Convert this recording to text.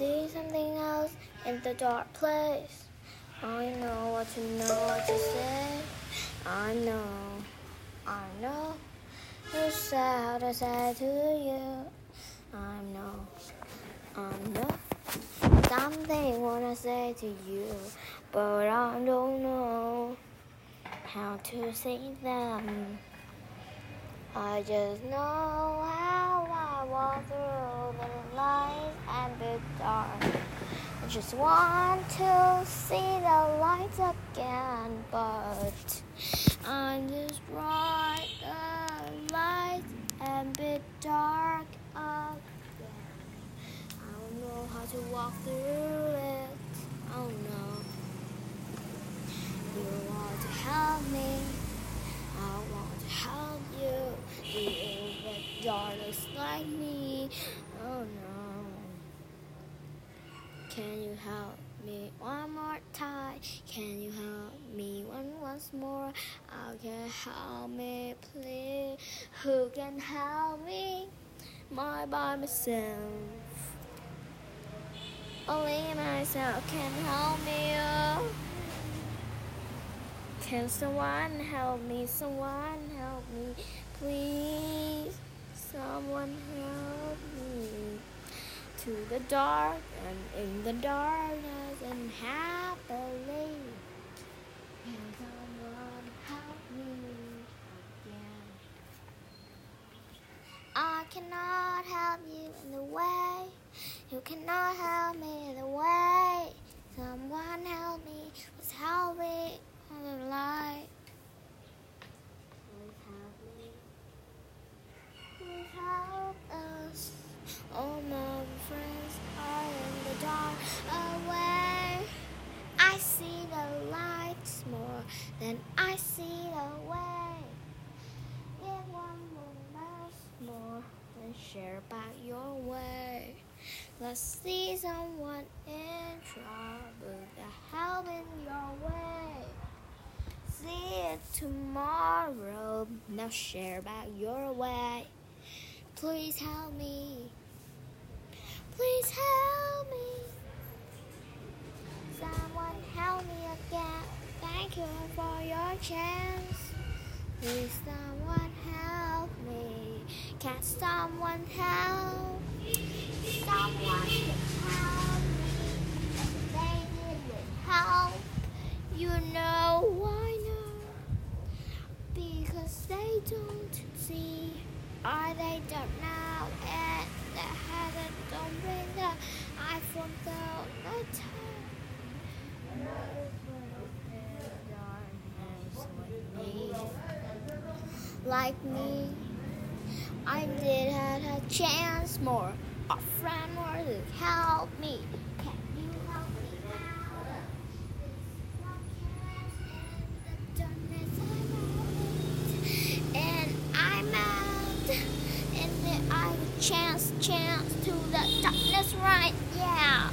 see something else in the dark place. I know what to know what to say. I know, I know. You say how to say to you. I know, I know. Something wanna say to you, but I don't know how to say them. I just know how I walk through the light and the dark. I just want to see the lights again, but I'm just bright the light and bit dark again. I don't know how to walk through it. Oh no. You want to help me. I want to help you. You but darkness like me. Oh no. Can you help me one more time? Can you help me one once more? I can help me, please. Who can help me? My by myself. Only myself can help me. Oh. Can someone help me? Someone help me, please. Someone help me to the dark and in the darkness and happily. Can someone help me again? I cannot help you in the way. You cannot help me in the way. Someone help me. Please help me on the light. Than I see the way. Give one more more and share back your way. Let's see someone in trouble to help in your way. See it tomorrow. Now share back your way. Please help me. Please help me. You for your chance. Please someone help me. Can someone help? Someone help me. They need help, you know why not? Because they don't see, or they don't know, and the heaven don't bring the iPhone down the time. Like me, I did have a chance more, a friend more to help me. Can you help me? And I'm out, and then I have chance, chance to the darkness right, yeah.